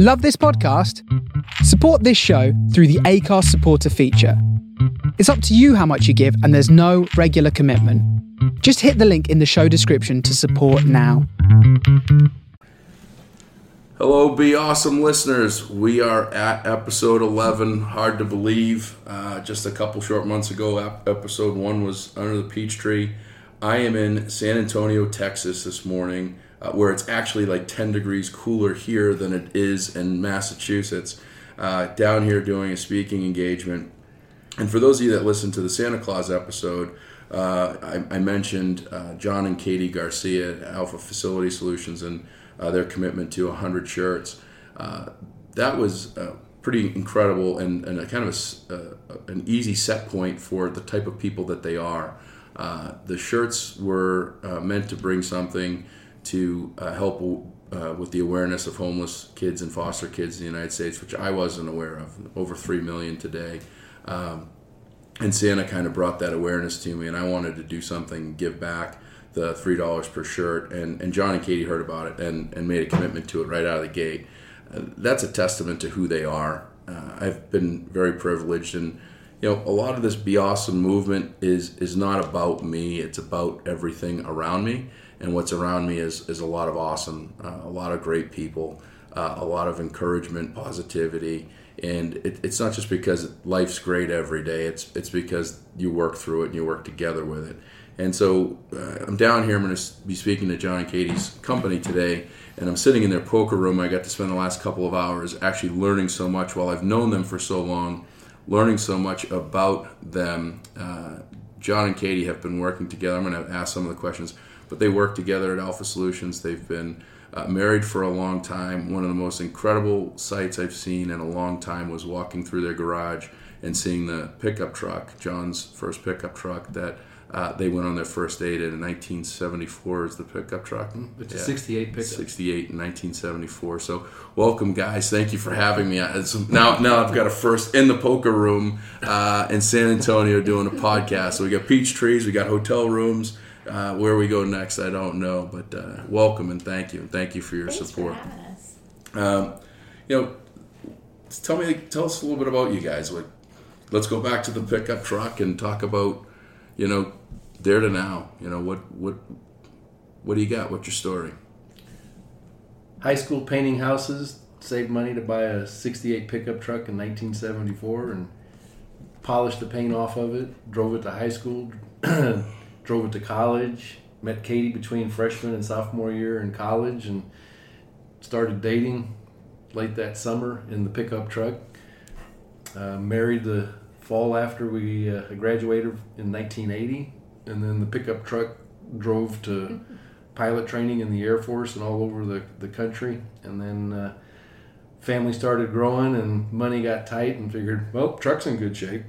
Love this podcast? Support this show through the Anchor supporter feature. It's up to you how much you give, and there's no regular commitment. Just hit the link in the show description to support now. Hello, Be Awesome listeners. We are at episode 11. Hard to believe. Uh, just a couple short months ago, episode 1 was Under the Peach Tree. I am in San Antonio, Texas this morning, uh, where it's actually like 10 degrees cooler here than it is in Massachusetts. Uh, down here doing a speaking engagement. And for those of you that listened to the Santa Claus episode, uh, I, I, mentioned uh, John and Katie Garcia at Alpha Facility Solutions and uh, their commitment to 100 shirts. Uh, that was pretty incredible and, and a kind of a, an easy set point for the type of people that they are. the shirts were meant to bring something to help uh, with the awareness of homeless kids and foster kids in the United States, which I wasn't aware of. Over three million today, um, and Santa kind of brought that awareness to me, and I wanted to do something, give back the three dollars per shirt, and and John and Katie heard about it and and made a commitment to it right out of the gate. Uh, that's a testament to who they are. Uh, I've been very privileged, and you know a lot of this be awesome movement is is not about me. It's about everything around me, and what's around me is is a lot of awesome, uh, a lot of great people, uh, a lot of encouragement, positivity. And it, it's not just because life's great every day. It's it's because you work through it and you work together with it. And so uh, i'm down here. I'm going to be speaking to john and katie's company today. And i'm sitting in their poker room. I got to spend the last couple of hours actually learning so much while i've known them for so long learning so much about them. Uh, john and katie have been working together. I'm going to ask some of the questions but they work together at alpha solutions they've been uh, married for a long time. One of the most incredible sights I've seen in a long time was walking through their garage and seeing the pickup truck, John's first pickup truck that uh, they went on their first date in 1974 is the pickup truck. It's yeah. a 68 pickup. 68 in 1974. So welcome, guys. Thank you for having me. It's, now, now I've got a first in the poker room uh, in San Antonio doing a podcast. So we got peach trees, we got hotel rooms. Uh, where we go next, I don't know, but uh, welcome and thank you, and thank you for your Thanks support. For having us. Um, you know, tell me, tell us a little bit about you guys. Like, let's go back to the pickup truck and talk about, you know, there to now. You know, what what what do you got? What's your story? High school painting houses, saved money to buy a '68 pickup truck in 1974, and polished the paint off of it. Drove it to high school. drove it to college, met Katie between freshman and sophomore year in college, and started dating late that summer in the pickup truck. Uh, married the fall after we uh, graduated in 1980, and then the pickup truck drove to pilot training in the Air Force and all over the, the country. And then uh, family started growing and money got tight, and figured, well, truck's in good shape.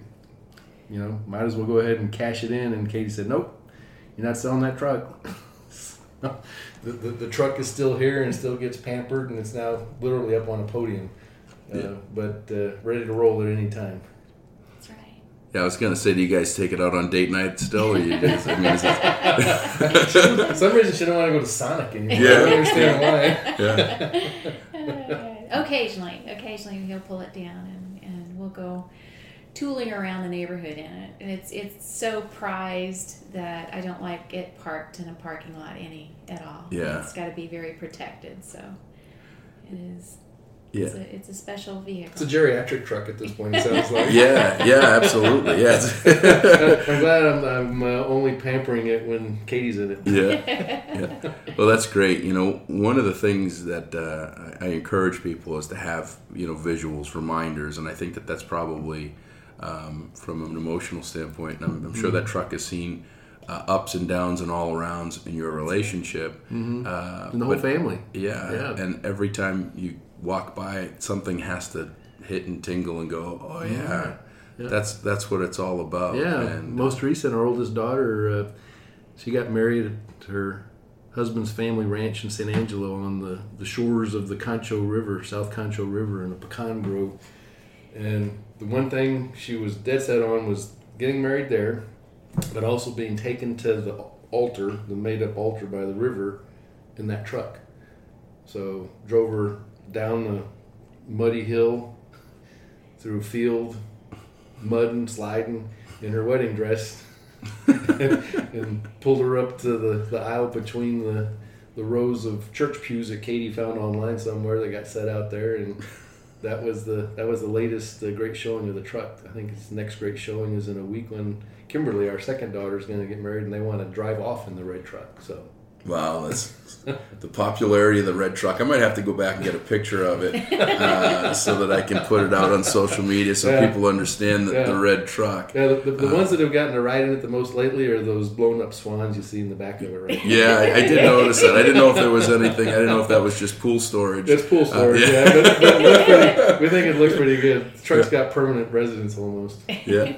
You know, might as well go ahead and cash it in. And Katie said, nope, you're not selling that truck. the, the, the, truck is still here and still gets pampered, and it's now literally up on a podium, uh, yeah. but uh, ready to roll at any time. That's right. Yeah, I was gonna say, do you guys take it out on date night still, or you guys? I mean, For some reason, she don't want to go to Sonic anymore. Yeah. I don't understand why. Yeah. occasionally, occasionally he'll pull it down, and, and we'll go tooling around the neighborhood in it. And it's it's so prized that I don't like it parked in a parking lot any at all. Yeah. It's got to be very protected. So it is. Yeah. It's a, it's a special vehicle. It's a geriatric truck at this point, it sounds like. yeah, yeah, absolutely. Yeah. I'm glad I'm, I'm uh, only pampering it when Katie's in it. Yeah. yeah. Well, that's great. You know, one of the things that uh, I encourage people is to have, you know, visuals, reminders, and I think that that's probably um, from an emotional standpoint. I'm, I'm, sure that truck has seen uh, ups and downs and all arounds in your relationship. Mm-hmm. Uh, and the whole but, family. Yeah, yeah. And every time you walk by, something has to hit and tingle and go, oh, yeah. yeah. yeah. That's that's what it's all about. Yeah. And, Most recent, our oldest daughter, uh, she got married to her husband's family ranch in San Angelo on the, the shores of the Concho River, South Concho River, in a pecan grove. And the one thing she was dead set on was getting married there, but also being taken to the altar, the made up altar by the river, in that truck. So drove her down the muddy hill through a field, mud and sliding in her wedding dress, and, and pulled her up to the, the aisle between the the rows of church pews that Katie found online somewhere that got set out there, and that was the that was the latest uh, great showing of the truck. I think its next great showing is in a week when Kimberly, our second daughter, is going to get married, and they want to drive off in the red truck. So Wow, that's the popularity of the red truck. I might have to go back and get a picture of it uh, so that I can put it out on social media so Yeah. people understand the, Yeah. the red truck. yeah, the, the, the Uh, ones that have gotten to ride in it the most lately are those blown up swans you see in the back of it right. Yeah, I, I did notice that. I didn't know if there was anything. I didn't know if that was just pool storage. It's pool storage, Uh, yeah. yeah. but, but pretty, we think it looks pretty good. The truck's got permanent residence almost. yeah.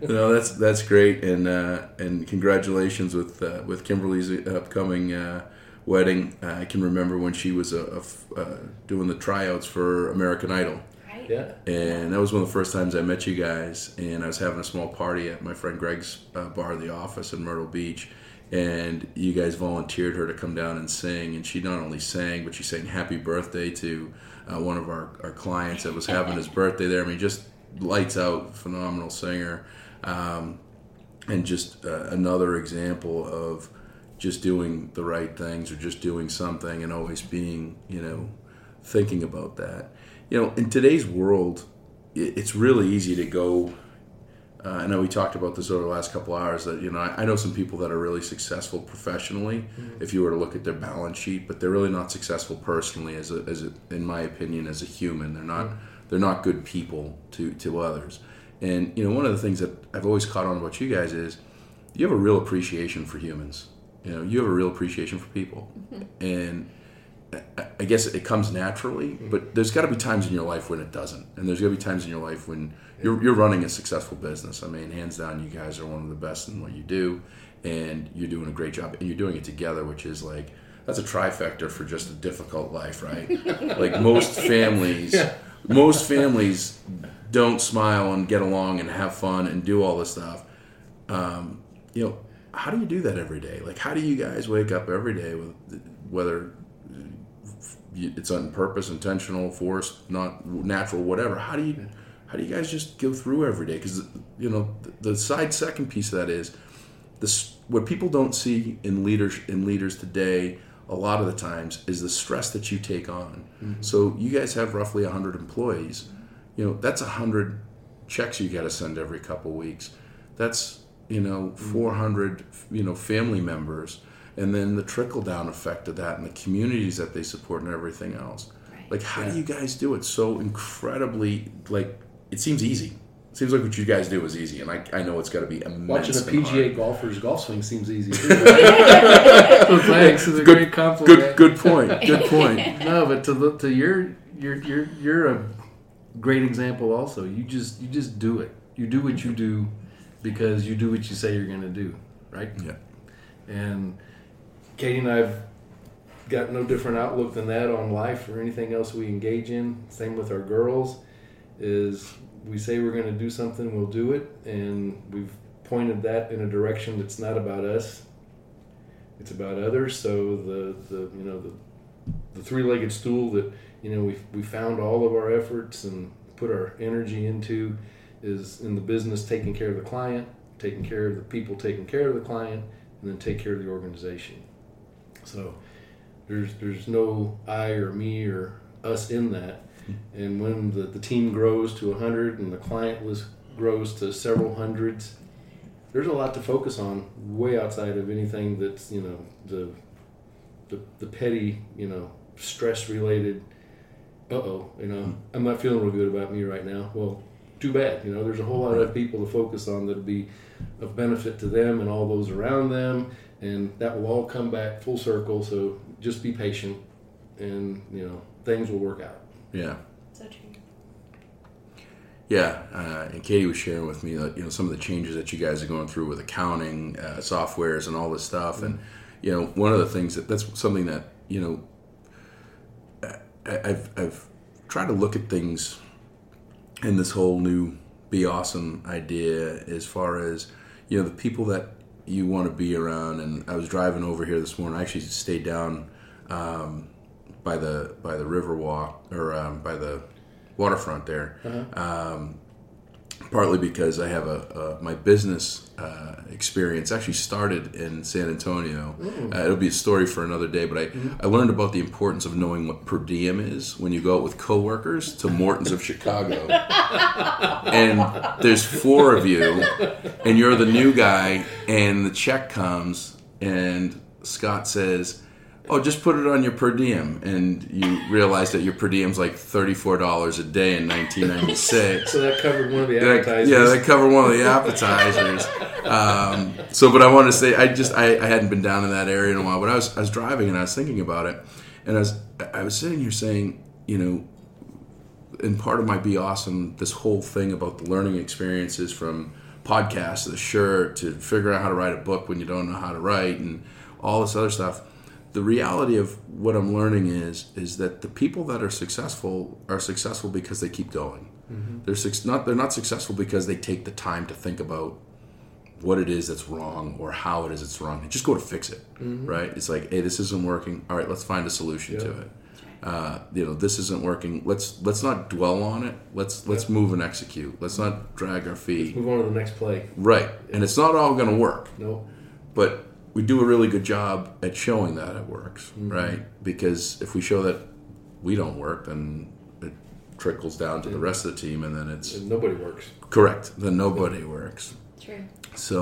No, that's that's great, and uh, and congratulations with uh, with Kimberly's upcoming uh, wedding. Uh, I can remember when she was uh, uh, doing the tryouts for American Idol. Right? Yeah. And that was one of the first times I met you guys. And I was having a small party at my friend Greg's uh, bar, The Office in Myrtle Beach. And you guys volunteered her to come down and sing. And she not only sang, but she sang Happy Birthday to uh, one of our, our clients that was having his birthday there. I mean, just lights out, phenomenal singer. Um, and just uh, another example of just doing the right things or just doing something and always being, you know, thinking about that. You know, in today's world, it's really easy to go. Uh, I know we talked about this over the last couple hours that you know I, I know some people that are really successful professionally. If you were to look at their balance sheet, but they're really not successful personally as a, as a, in my opinion as a human. They're not they're not good people to to others. And you know one of the things that I've always caught on about you guys is you have a real appreciation for humans. You know you have a real appreciation for people, mm-hmm. and I- I guess it comes naturally, mm-hmm. but there's got to be times in your life when it doesn't, and there's got to be times in your life when you're, you're running a successful business. I mean, hands down, you guys are one of the best in what you do, and you're doing a great job, and you're doing it together, which is like that's a trifecta for just a difficult life, right? like most families, most families don't smile and get along and have fun and do all this stuff. Um, you know, how do you do that every day? Like, how do you guys wake up every day with whether it's on purpose, intentional, forced, not natural, whatever. How do you how do you guys just go through every day? Because you know the, the side second piece of that is this what people don't see in leaders in leaders today. A lot of the times is the stress that you take on. So you guys have roughly hundred employees. You know that's a hundred checks you got to send every couple weeks. That's you know mm-hmm. 400 you know family members and then the trickle down effect of that and the communities that they support and everything else Right. like how do you guys do it so incredibly like it seems easy it seems like what you guys do is easy and i, I know it's got to be Watching a immensely PGA hard. golfer's golf swing seems easy too. so thanks. It's a great good compliment. good point good point No, but to look to your you're you're you're a great example also. You just you just do it. You do what you do because you do what you say you're going to do, right? yeah And Katie and I've got no different outlook than that on life or anything else we engage in. Same with our girls is we say we're going to do something, we'll do it, and we've pointed that in a direction that's not about us. It's about others. So the, the you know the the three-legged stool that you know we we found all of our efforts and put our energy into is in the business taking care of the client, taking care of the people taking care of the client, and then take care of the organization. So there's there's no I or me or us in that. Hmm. And when the, the team grows to 100 and the client list grows to several hundreds, there's a lot to focus on way outside of anything that's, you know, the the, the petty, you know, stress related, oh, you know, I'm not feeling real good about me right now. Well, too bad. You know, there's a whole lot of people to focus on that'll be of benefit to them and all those around them. And that will all come back full circle. So just be patient and, you know, things will work out. yeah So true. Yeah, uh, and Katie was sharing with me that you know some of the changes that you guys are going through with accounting uh, softwares and all this stuff, and you know one of the things that that's something that you know I, I've I've tried to look at things in this whole new be awesome idea as far as you know the people that you want to be around. And I was driving over here this morning. I actually stayed down. Um, by the by the Riverwalk or um, by the waterfront there. Um, partly because I have a, a my business uh, experience actually started in San Antonio. Uh, it'll be a story for another day, but I, I learned about the importance of knowing what per diem is when you go out with coworkers to Morton's of Chicago. and there's four of you, and you're the new guy, and the check comes, and Scott says. Oh, just put it on your per diem, and you realize that your per diem's like thirty-four dollars a day in nineteen ninety-six. So that covered one of the That- advertisements. yeah, that covered one of the appetizers. Um, so, but I wanted to say, I just I, I hadn't been down in that area in a while, but I was I was driving and I was thinking about it, and I was I was sitting here saying, you know, and part of my be awesome, this whole thing about the learning experiences from podcasts to the shirt to figuring out how to write a book when you don't know how to write and all this other stuff. The reality of what I'm learning is is that the people that are successful are successful because they keep going. They're suc- not they're not successful because they take the time to think about what it is that's wrong or how it is it's wrong. And just go to fix it right? It's like hey this isn't working. All right let's find a solution to it. Uh, you know this isn't working. Let's let's not dwell on it. Let's let's move and execute. Let's not drag our feet. Move on to the next play. right. And it's not all going to work. No. but we do a really good job at showing that it works Mm-hmm. right because if we show that we don't work then it trickles down to the rest of the team and then it's And nobody works. correct then nobody works True. so,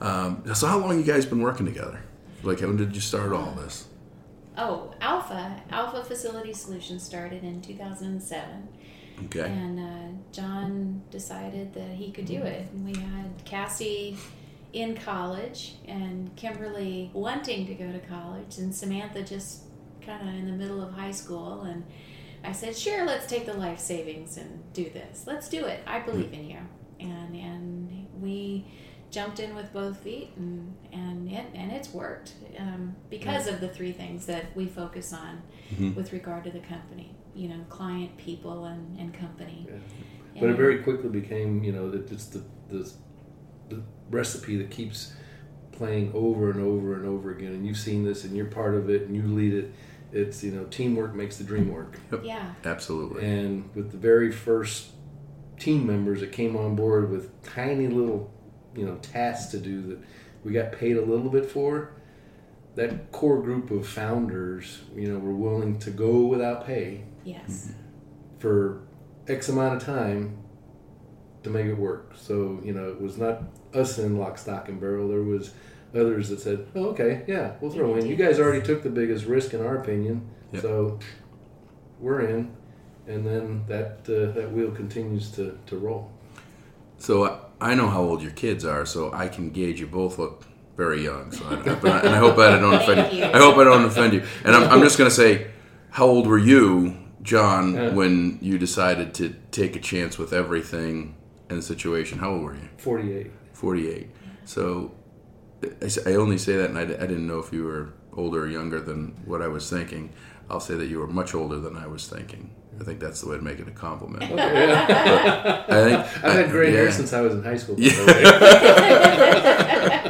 um, so how long you guys been working together? Like, when did you start all this? Oh, Alpha Alpha Facility Solutions started in 2007, Okay. and uh, John decided that he could do it. And we had Cassie in college, and Kimberly wanting to go to college, and Samantha just kind of in the middle of high school. And I said, "Sure, let's take the life savings and do this. Let's do it. I believe in you." And and we jumped in with both feet and and it and it's worked um, because of the three things that we focus on Mhm. with regard to the company you know client people and, and company Yeah. But it very quickly became, you know, that it's the, the the recipe that keeps playing over and over and over again. And you've seen this, and you're part of it, and you lead it. It's you know, teamwork makes the dream work. yeah Absolutely. And with the very first team members that came on board with tiny little, you know, tasks to do that we got paid a little bit for, that core group of founders, you know, were willing to go without pay yes mm-hmm. for X amount of time to make it work. So, you know, it was not us in lock, stock, and barrel. There was others that said, oh, okay, yeah, we'll throw in. You guys already took the biggest risk in our opinion. Yep. So we're in. And then that uh, that wheel continues to, to roll. So I, I know how old your kids are, so I can gauge you both look very young. So I, but I- and I hope I don't offend you. you. I hope I don't offend you. And I'm, I'm just going to say, how old were you, John, Yeah. when you decided to take a chance with everything in the situation? How old were you? 48. 48. So I only say that, and I didn't know if you were older or younger than what I was thinking. I'll say that you were much older than I was thinking. I think that's the way to make it a compliment. Yeah. I think I've had gray yeah. hair since I was in high school. by Yeah. the way.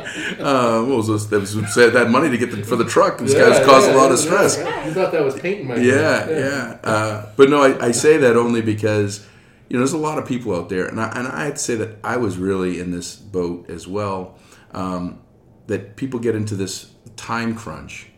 Uh, what was this? That was that money to get the, for the truck. This Yeah, guy's caused a lot of stress. yeah. You thought that was painting my Yeah, yeah. Uh, but no, I, I say that only because you know there's a lot of people out there, and I, and I'd say that I was really in this boat as well. Um, that people get into this time crunch,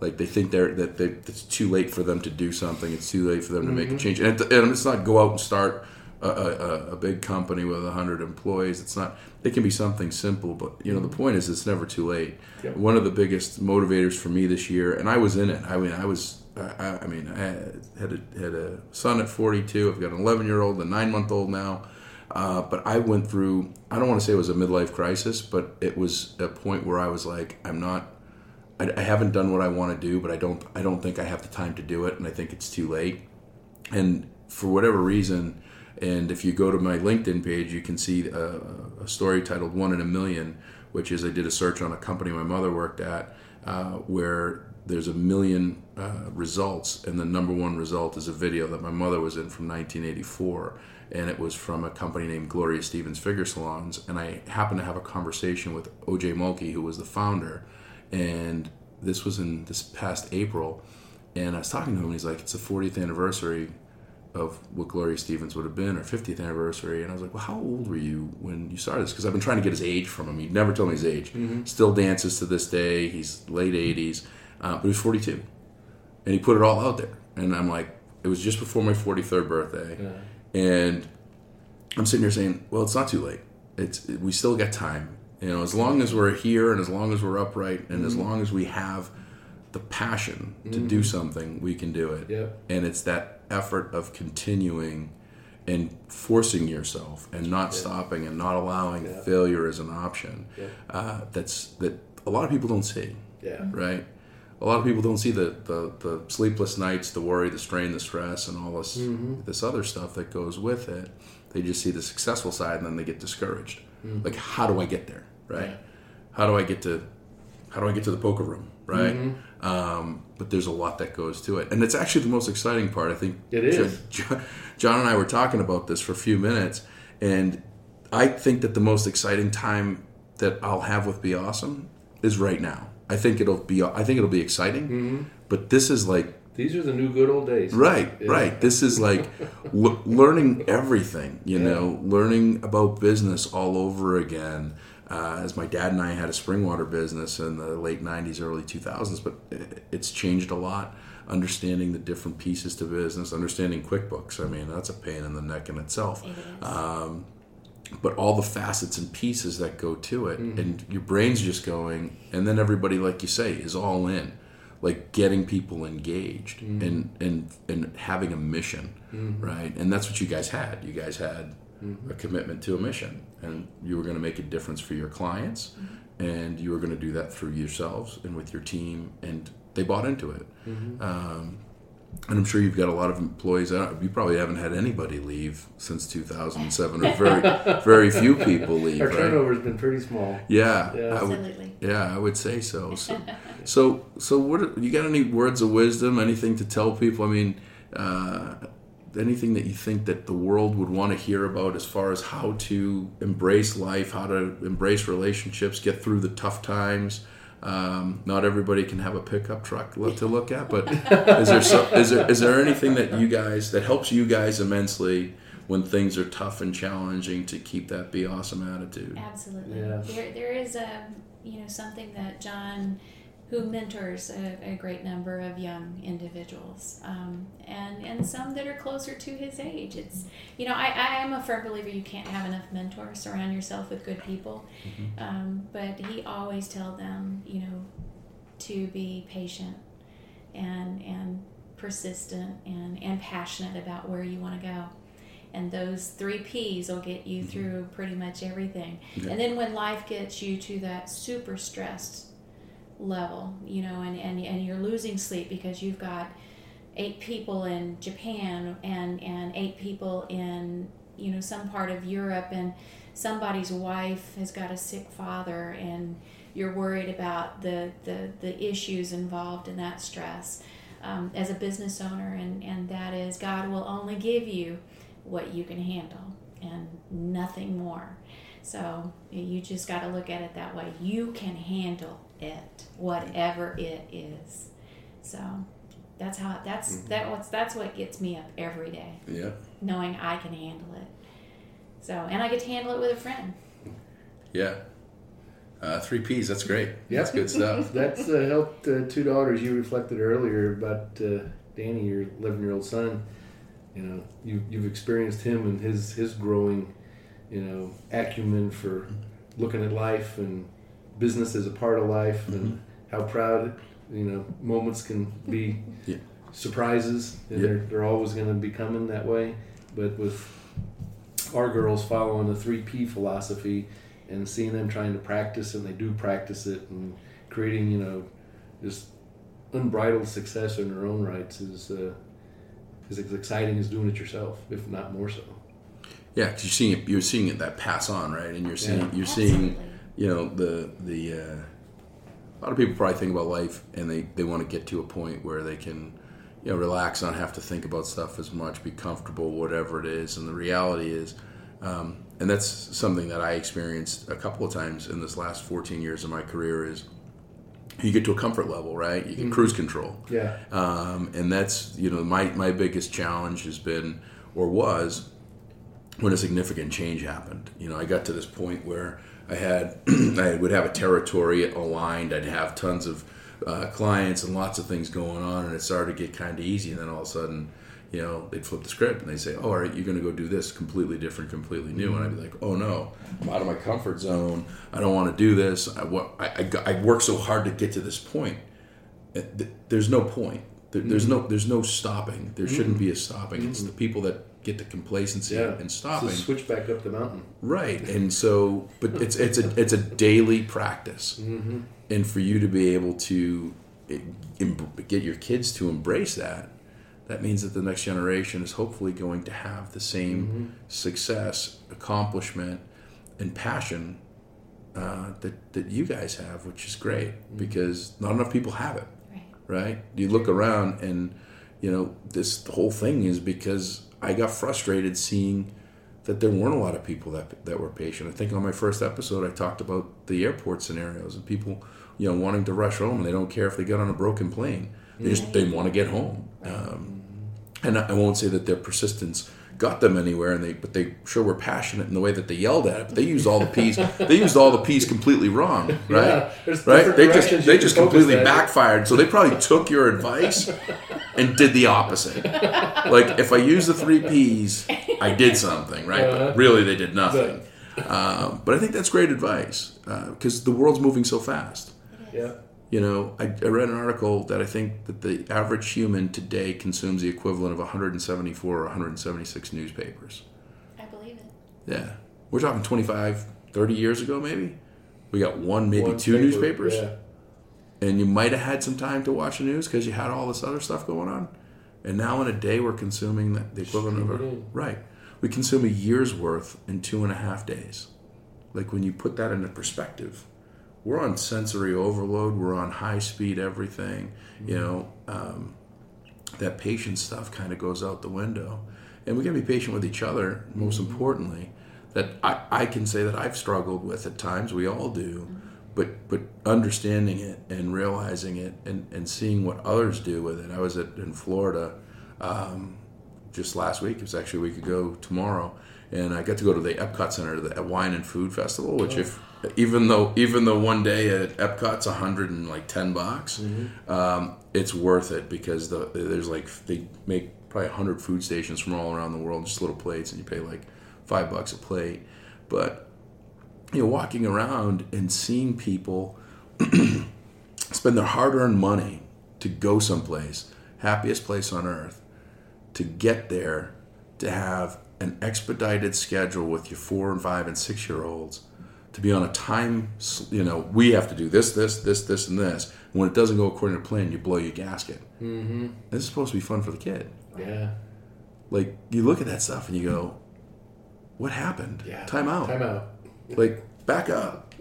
like they think they're that they, it's too late for them to do something. It's too late for them to make a change, and, and it's not go out and start a, a, a big company with hundred employees. It's not. It can be something simple, but you know the point is it's never too late. Yep. One of the biggest motivators for me this year, and I was in it. I mean, I was. I, I mean, I had a, had a son at 42. I've got an 11 year old, a nine month old now. Uh, but I went through. I don't want to say it was a midlife crisis, but it was a point where I was like, I'm not. I, I haven't done what I want to do, but I don't. I don't think I have the time to do it, and I think it's too late. And for whatever reason, and if you go to my LinkedIn page, you can see a, a story titled "One in a Million, which is I did a search on a company my mother worked at, uh, where there's a million uh, results, and the number one result is a video that my mother was in from 1984, and it was from a company named Gloria Stevens Figure Salons, and I happened to have a conversation with OJ Mulkey, who was the founder, and this was in this past April, And I was talking to him, and he's like, "It's the 40th anniversary of what Gloria Stevens would have been, or 50th anniversary." And I was like, "Well, how old were you when you started this?" Because I've been trying to get his age from him. He never told me his age. Still dances to this day. He's late 80s, uh, but he was 42, and he put it all out there. And I'm like, it was just before my 43rd birthday, and I'm sitting here saying, "Well, it's not too late. It's we still got time. You know, as long as we're here and as long as we're upright and as long as we have the passion to do something, we can do it. Yep. And it's that effort of continuing and forcing yourself and not stopping and not allowing Yeah. failure as an option. Yeah. Uh, that's that a lot of people don't see Yeah. right? A lot of people don't see the, the, the sleepless nights, the worry, the strain, the stress, and all this Mm-hmm. this other stuff that goes with it. They just see the successful side, and then they get discouraged. Like, how do I get there, right? Mm-hmm. How do I get to how do I get to the poker room, right? Mm-hmm. Um, but there's a lot that goes to it, and it's actually the most exciting part. I think It is. Jo- John and I were talking about this for a few minutes, and I think that the most exciting time that I'll have with Be Awesome is right now. I think it'll be. I think it'll be exciting, Mm-hmm. but this is like These are the new good old days. right, Yeah. right. This is like l- learning everything. You know, learning about business all over again. Uh, as my dad and I had a spring water business in the late '90s, early 2000s, but it's changed a lot. Understanding the different pieces to business, understanding QuickBooks. I mean, that's a pain in the neck in itself. It is. um, but all the facets and pieces that go to it and your brain's just going and then everybody like you say is all in like getting people engaged and and and having a mission right? And that's what you guys had. You guys had a commitment to a mission and you were going to make a difference for your clients and you were going to do that through yourselves and with your team and they bought into it um, and I'm sure you've got a lot of employees. I you probably haven't had anybody leave since 2007, or very, very few people leave. Our right? turnover's been pretty small. Yeah, Yeah. I would, Absolutely. yeah, I would say so. So, so, so what? You got any words of wisdom? Anything to tell people? I mean, uh, anything that you think that the world would want to hear about as far as how to embrace life, how to embrace relationships, get through the tough times. Um, not everybody can have a pickup truck lo- to look at, but is there so, is there is there anything that you guys that helps you guys immensely when things are tough and challenging to keep that be awesome attitude? Absolutely. Yeah. There, there is a, you know, something that John, who mentors a, a great number of young individuals, um, and and some that are closer to his age. It's, you know, I, I am a firm believer you can't have enough mentors. Surround yourself with good people. Um, but he always tell them, you know, to be patient and and persistent and and passionate about where you want to go and those three p's will get you through pretty much everything Yeah. and then when life gets you to that super stressed level you know and, and and you're losing sleep because you've got eight people in japan and and eight people in you know some part of europe and somebody's wife has got a sick father and you're worried about the the, the issues involved in that stress. Um, as a business owner and and that is god will only give you what you can handle and nothing more so you just got to look at it that way you can handle it whatever it is so that's how that's that what's that's what gets me up every day Yeah, knowing i can handle it so and i get to handle it with a friend yeah. Uh, three P's. That's great. Yeah. That's good stuff. That's uh, helped uh, two daughters. You reflected earlier about uh, Danny, your 11 year old son. You know, you, you've experienced him and his, his growing, you know, acumen for looking at life and business as a part of life and how proud, you know, moments can be Yeah. surprises. And Yeah. they're, they're always going to be coming that way. But with our girls following the 3P philosophy and seeing them trying to practice and they do practice it and creating, you know, just unbridled success in their own rights is uh, is as exciting as doing it yourself, if not more so. Yeah, because you're seeing it. You're seeing it that pass on, right? And you're seeing Yeah. you're seeing you know the the uh, a lot of people probably think about life and they they want to get to a point where they can you know relax, not have to think about stuff as much, be comfortable, whatever it is. And the reality is, um, and that's something that I experienced a couple of times in this last 14 years of my career is you get to a comfort level, right? You get cruise control. Yeah. Um, and that's you know my my biggest challenge has been or was when a significant change happened. You know, I got to this point where I had I would have a territory aligned. I'd have tons of uh, clients and lots of things going on, and it started to get kind of easy. And then all of a sudden, you know, they'd flip the script and they say, "Oh, all right, you're going to go do this completely different, completely new." And I'd be like, "Oh no, I'm out of my comfort zone. I don't want to do this. I, what, I, I, I worked so hard to get to this point. There's no point. There, there's mm-hmm. no there's no stopping. There mm-hmm. shouldn't be a stopping. It's mm-hmm. the people that get the complacency Yeah. and stopping. So switch back up the mountain. Right, and so, but it's it's a it's a daily practice, Mm-hmm. and for you to be able to eh, get your kids to embrace that, that means that the next generation is hopefully going to have the same Mm-hmm. success, accomplishment, and passion uh, that that you guys have, which is great Mm-hmm. because not enough people have it Right. right? You look around and you know this the whole thing is because I got frustrated seeing that there weren't a lot of people that that were patient. I think on my first episode I talked about the airport scenarios and people you know wanting to rush home they don't care if they get on a broken plane. They just they want to get home. Um, and I won't say that their persistence got them anywhere, and they but they sure were passionate in the way that they yelled at it. But they used all the P's. they used all the P's completely wrong, right? Yeah, right? They just they just completely backfired. So they probably took your advice and did the opposite. Like if I use the three P's, I did something, right? Uh-huh. But really, they did nothing. Um, but I think that's great advice because the world's moving so fast. Yeah. You know, I, I read an article that I think that the average human today consumes the equivalent of 174 or 176 newspapers. I believe it. Yeah. We're talking 25, 30 years ago, maybe. We got one, maybe One two paper, newspapers. Yeah. And you might have had some time to watch the news because you had all this other stuff going on. And now in a day, we're consuming the, the equivalent of a. Stream it in. Right. We consume a year's worth in two and a half days. Like when you put that into perspective, we're on sensory overload. We're on high speed everything. You know, um, that patient stuff kind of goes out the window. And we got to be patient with each other, most importantly. That I, I can say that I've struggled with at times. We all do. But, but understanding it and realizing it and, and seeing what others do with it. I was at, in Florida um, just last week. It was actually a week ago tomorrow, and I got to go to the Epcot Center, the Wine and Food Festival. Which, if even though even though one day at Epcot's a hundred and like ten bucks, um, it's worth it because the there's like they make probably hundred food stations from all around the world, just little plates, and you pay like five bucks a plate. But you know, walking around and seeing people spend their hard-earned money to go someplace, happiest place on earth, to get there, to have an expedited schedule with your four and five and six year olds, to be on a time, you know, we have to do this, this, this, this, and this. And when it doesn't go according to plan, you blow your gasket. Mm-hmm. This is supposed to be fun for the kid. Yeah. Like you look at that stuff and you go, "What happened? Yeah. Time out." Time out. like back up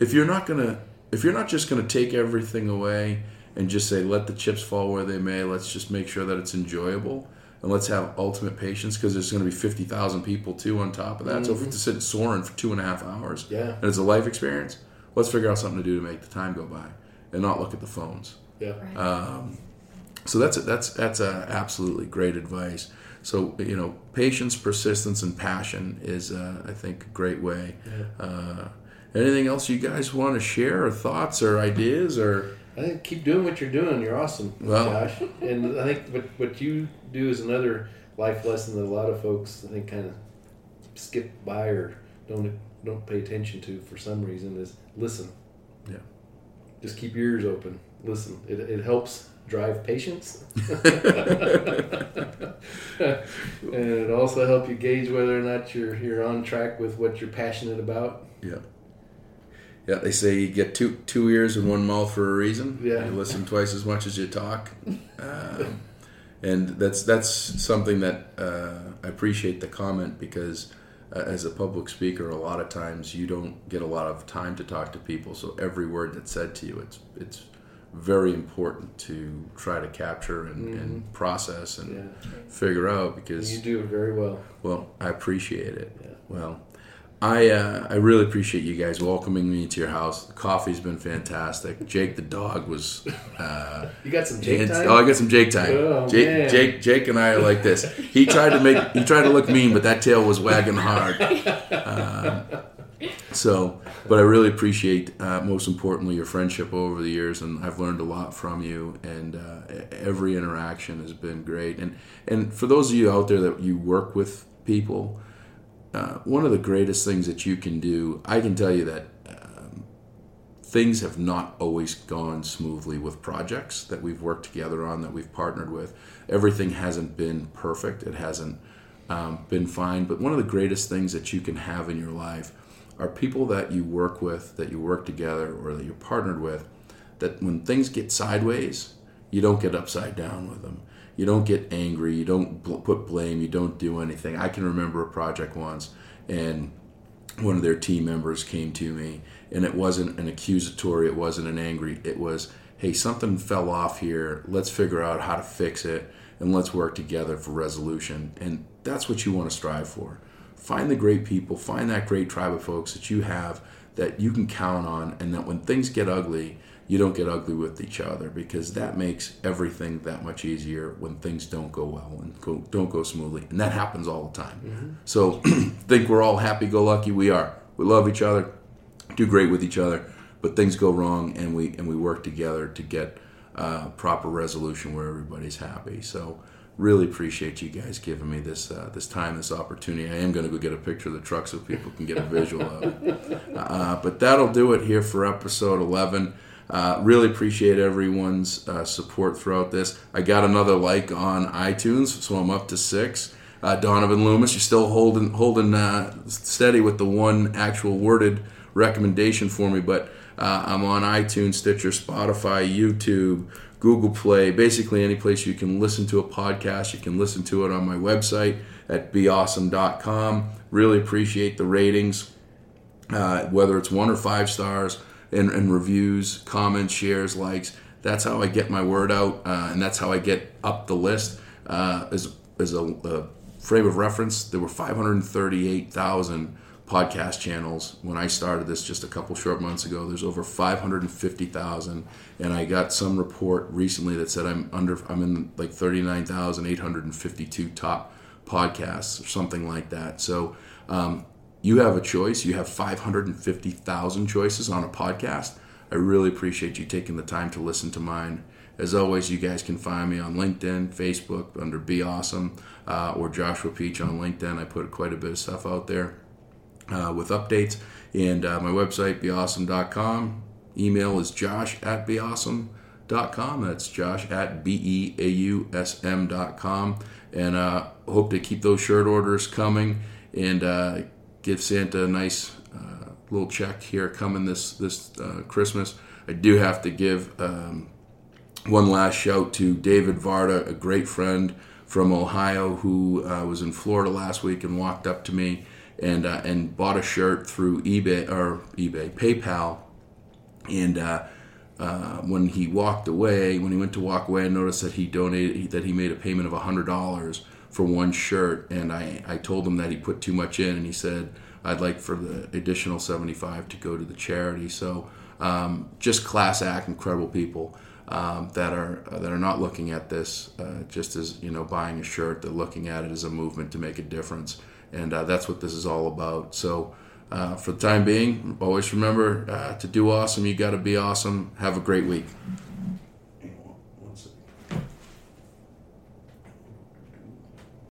if you're not gonna if you're not just gonna take everything away and just say let the chips fall where they may let's just make sure that it's enjoyable and let's have ultimate patience because there's going to be 50000 people too on top of that so if we have to sit soaring for two and a half hours Yeah. and it's a life experience let's figure out something to do to make the time go by and not look at the phones Yeah. Right. so that's a, that's that's a absolutely great advice. So you know, patience, persistence, and passion is, uh, I think, a great way. Uh, anything else you guys want to share, or thoughts, or ideas, or I think keep doing what you're doing. You're awesome, Well- Josh. And I think what what you do is another life lesson that a lot of folks I think kind of skip by or don't don't pay attention to for some reason is listen. Yeah. Just keep your ears open. Listen. It, it helps drive patience. and it also help you gauge whether or not you're you're on track with what you're passionate about. yeah, yeah. They say you get two two ears and one mouth for a reason. Yeah. you listen twice as much as you talk. Um, and that's that's something that uh, I appreciate the comment because uh, as a public speaker, a lot of times you don't get a lot of time to talk to people. So every word that's said to you, it's it's very important to try to capture and, and process and Yeah. figure out because You do it very well. well, I appreciate it. Yeah. Well, I uh, I really appreciate you guys welcoming me to your house. The coffee's been fantastic. Jake the dog was. Uh, You got some Jake it's- time? oh, I got some Jake time. Oh, Jake, man. Jake, Jake, and I are like this. He tried to make he tried to look mean, but that tail was wagging hard. Um, so, but I really appreciate, uh, most importantly, your friendship over the years, and I've learned a lot from you. And uh, every interaction has been great. And and for those of you out there that you work with people, uh, one of the greatest things that you can do, I can tell you that um, things have not always gone smoothly with projects that we've worked together on, that we've partnered with. Everything hasn't been perfect, it hasn't um, been fine. But one of the greatest things that you can have in your life are people that you work with, that you work together, or that you're partnered with, that when things get sideways, you don't get upside down with them. You don't get angry. You don't bl- put blame. You don't do anything. I can remember a project once, and one of their team members came to me, and it wasn't an accusatory. It wasn't an angry. It was, hey, something fell off here. Let's figure out how to fix it, and let's work together for resolution. And that's what you want to strive for. Find the great people. Find that great tribe of folks that you have that you can count on, and that when things get ugly, you don't get ugly with each other because that makes everything that much easier when things don't go well and go, don't go smoothly. And that happens all the time. So think we're all happy go lucky. We are. We love each other, do great with each other, but things go wrong and we and we work together to get uh, proper resolution where everybody's happy. So really appreciate you guys giving me this uh, this time, this opportunity. I am going to go get a picture of the truck so people can get a visual of it. Uh, but that'll do it here for episode 11. Uh, really appreciate everyone's uh, support throughout this. I got another like on iTunes, so I'm up to six. Uh, Donovan Loomis, you're still holding holding uh, steady with the one actual worded recommendation for me, but uh, I'm on iTunes, Stitcher, Spotify, YouTube, Google Play, basically any place you can listen to a podcast. You can listen to it on my website at beawesome.com. Really appreciate the ratings uh, whether it's one or five stars and, and reviews, comments, shares, likes. That's how I get my word out, uh, and that's how I get up the list. Uh, as as a, a frame of reference, there were 538,000 podcast channels when I started this just a couple short months ago. There's over 550,000, and I got some report recently that said I'm under I'm in like 39,852 top podcasts or something like that. So. Um, you have a choice. You have 550,000 choices on a podcast. I really appreciate you taking the time to listen to mine. As always, you guys can find me on LinkedIn, Facebook under Be Awesome, uh, or Joshua Peach on LinkedIn. I put quite a bit of stuff out there uh, with updates. And uh, my website, beawesome.com. Email is josh at beawesome.com. That's josh at B E A U S M.com. And uh, hope to keep those shirt orders coming and uh, give Santa a nice uh, little check here coming this this uh, Christmas. I do have to give um, one last shout to David Varda, a great friend from Ohio who uh, was in Florida last week and walked up to me and uh, and bought a shirt through eBay or eBay PayPal, and. Uh, uh, when he walked away, when he went to walk away, I noticed that he donated that he made a payment of hundred dollars for one shirt, and I, I told him that he put too much in, and he said I'd like for the additional seventy five to go to the charity. So um, just class act, incredible people um, that are that are not looking at this uh, just as you know buying a shirt. They're looking at it as a movement to make a difference, and uh, that's what this is all about. So. Uh, for the time being, always remember uh, to do awesome, you got to be awesome. Have a great week.